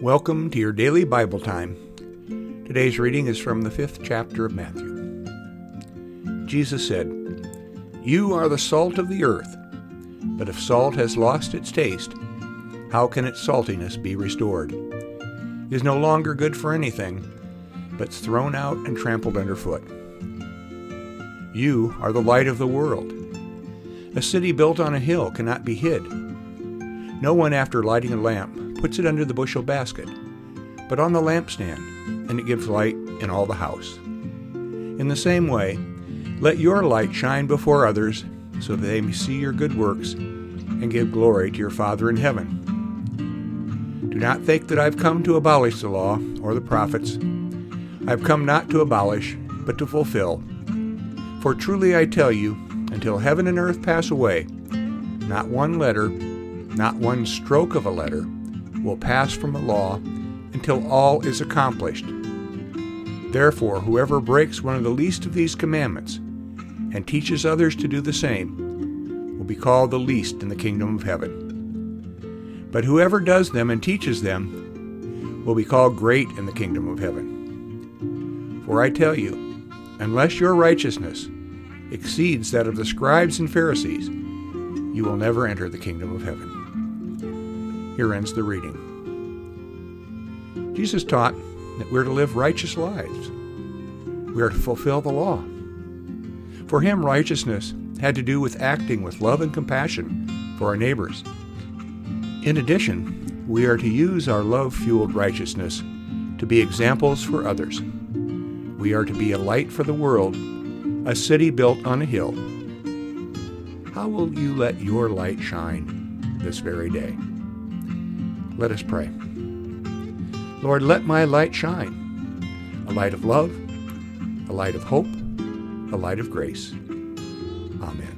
Welcome to your daily Bible time. Today's reading is from the fifth chapter of Matthew. Jesus said, You are the salt of the earth, but if salt has lost its taste, how can its saltiness be restored? It is no longer good for anything, but is thrown out and trampled underfoot. You are the light of the world. A city built on a hill cannot be hid. No one, after lighting a lamp, puts it under the bushel basket, but on the lampstand, and it gives light in all the house. In the same way, let your light shine before others, so that they may see your good works and give glory to your Father in heaven. Do not think that I've come to abolish the law or the prophets. I've come not to abolish, but to fulfill. For truly I tell you, until heaven and earth pass away, not one letter, not one stroke of a letter, will pass from the law until all is accomplished. Therefore, whoever breaks one of the least of these commandments and teaches others to do the same will be called the least in the kingdom of heaven. But whoever does them and teaches them will be called great in the kingdom of heaven. For I tell you, unless your righteousness exceeds that of the scribes and Pharisees, you will never enter the kingdom of heaven. Here ends the reading. Jesus taught that we're to live righteous lives. We are to fulfill the law. For him, righteousness had to do with acting with love and compassion for our neighbors. In addition, we are to use our love fueled righteousness to be examples for others. We are to be a light for the world, a city built on a hill. How will you let your light shine this very day? Let us pray. Lord, let my light shine, a light of love, a light of hope, a light of grace. Amen.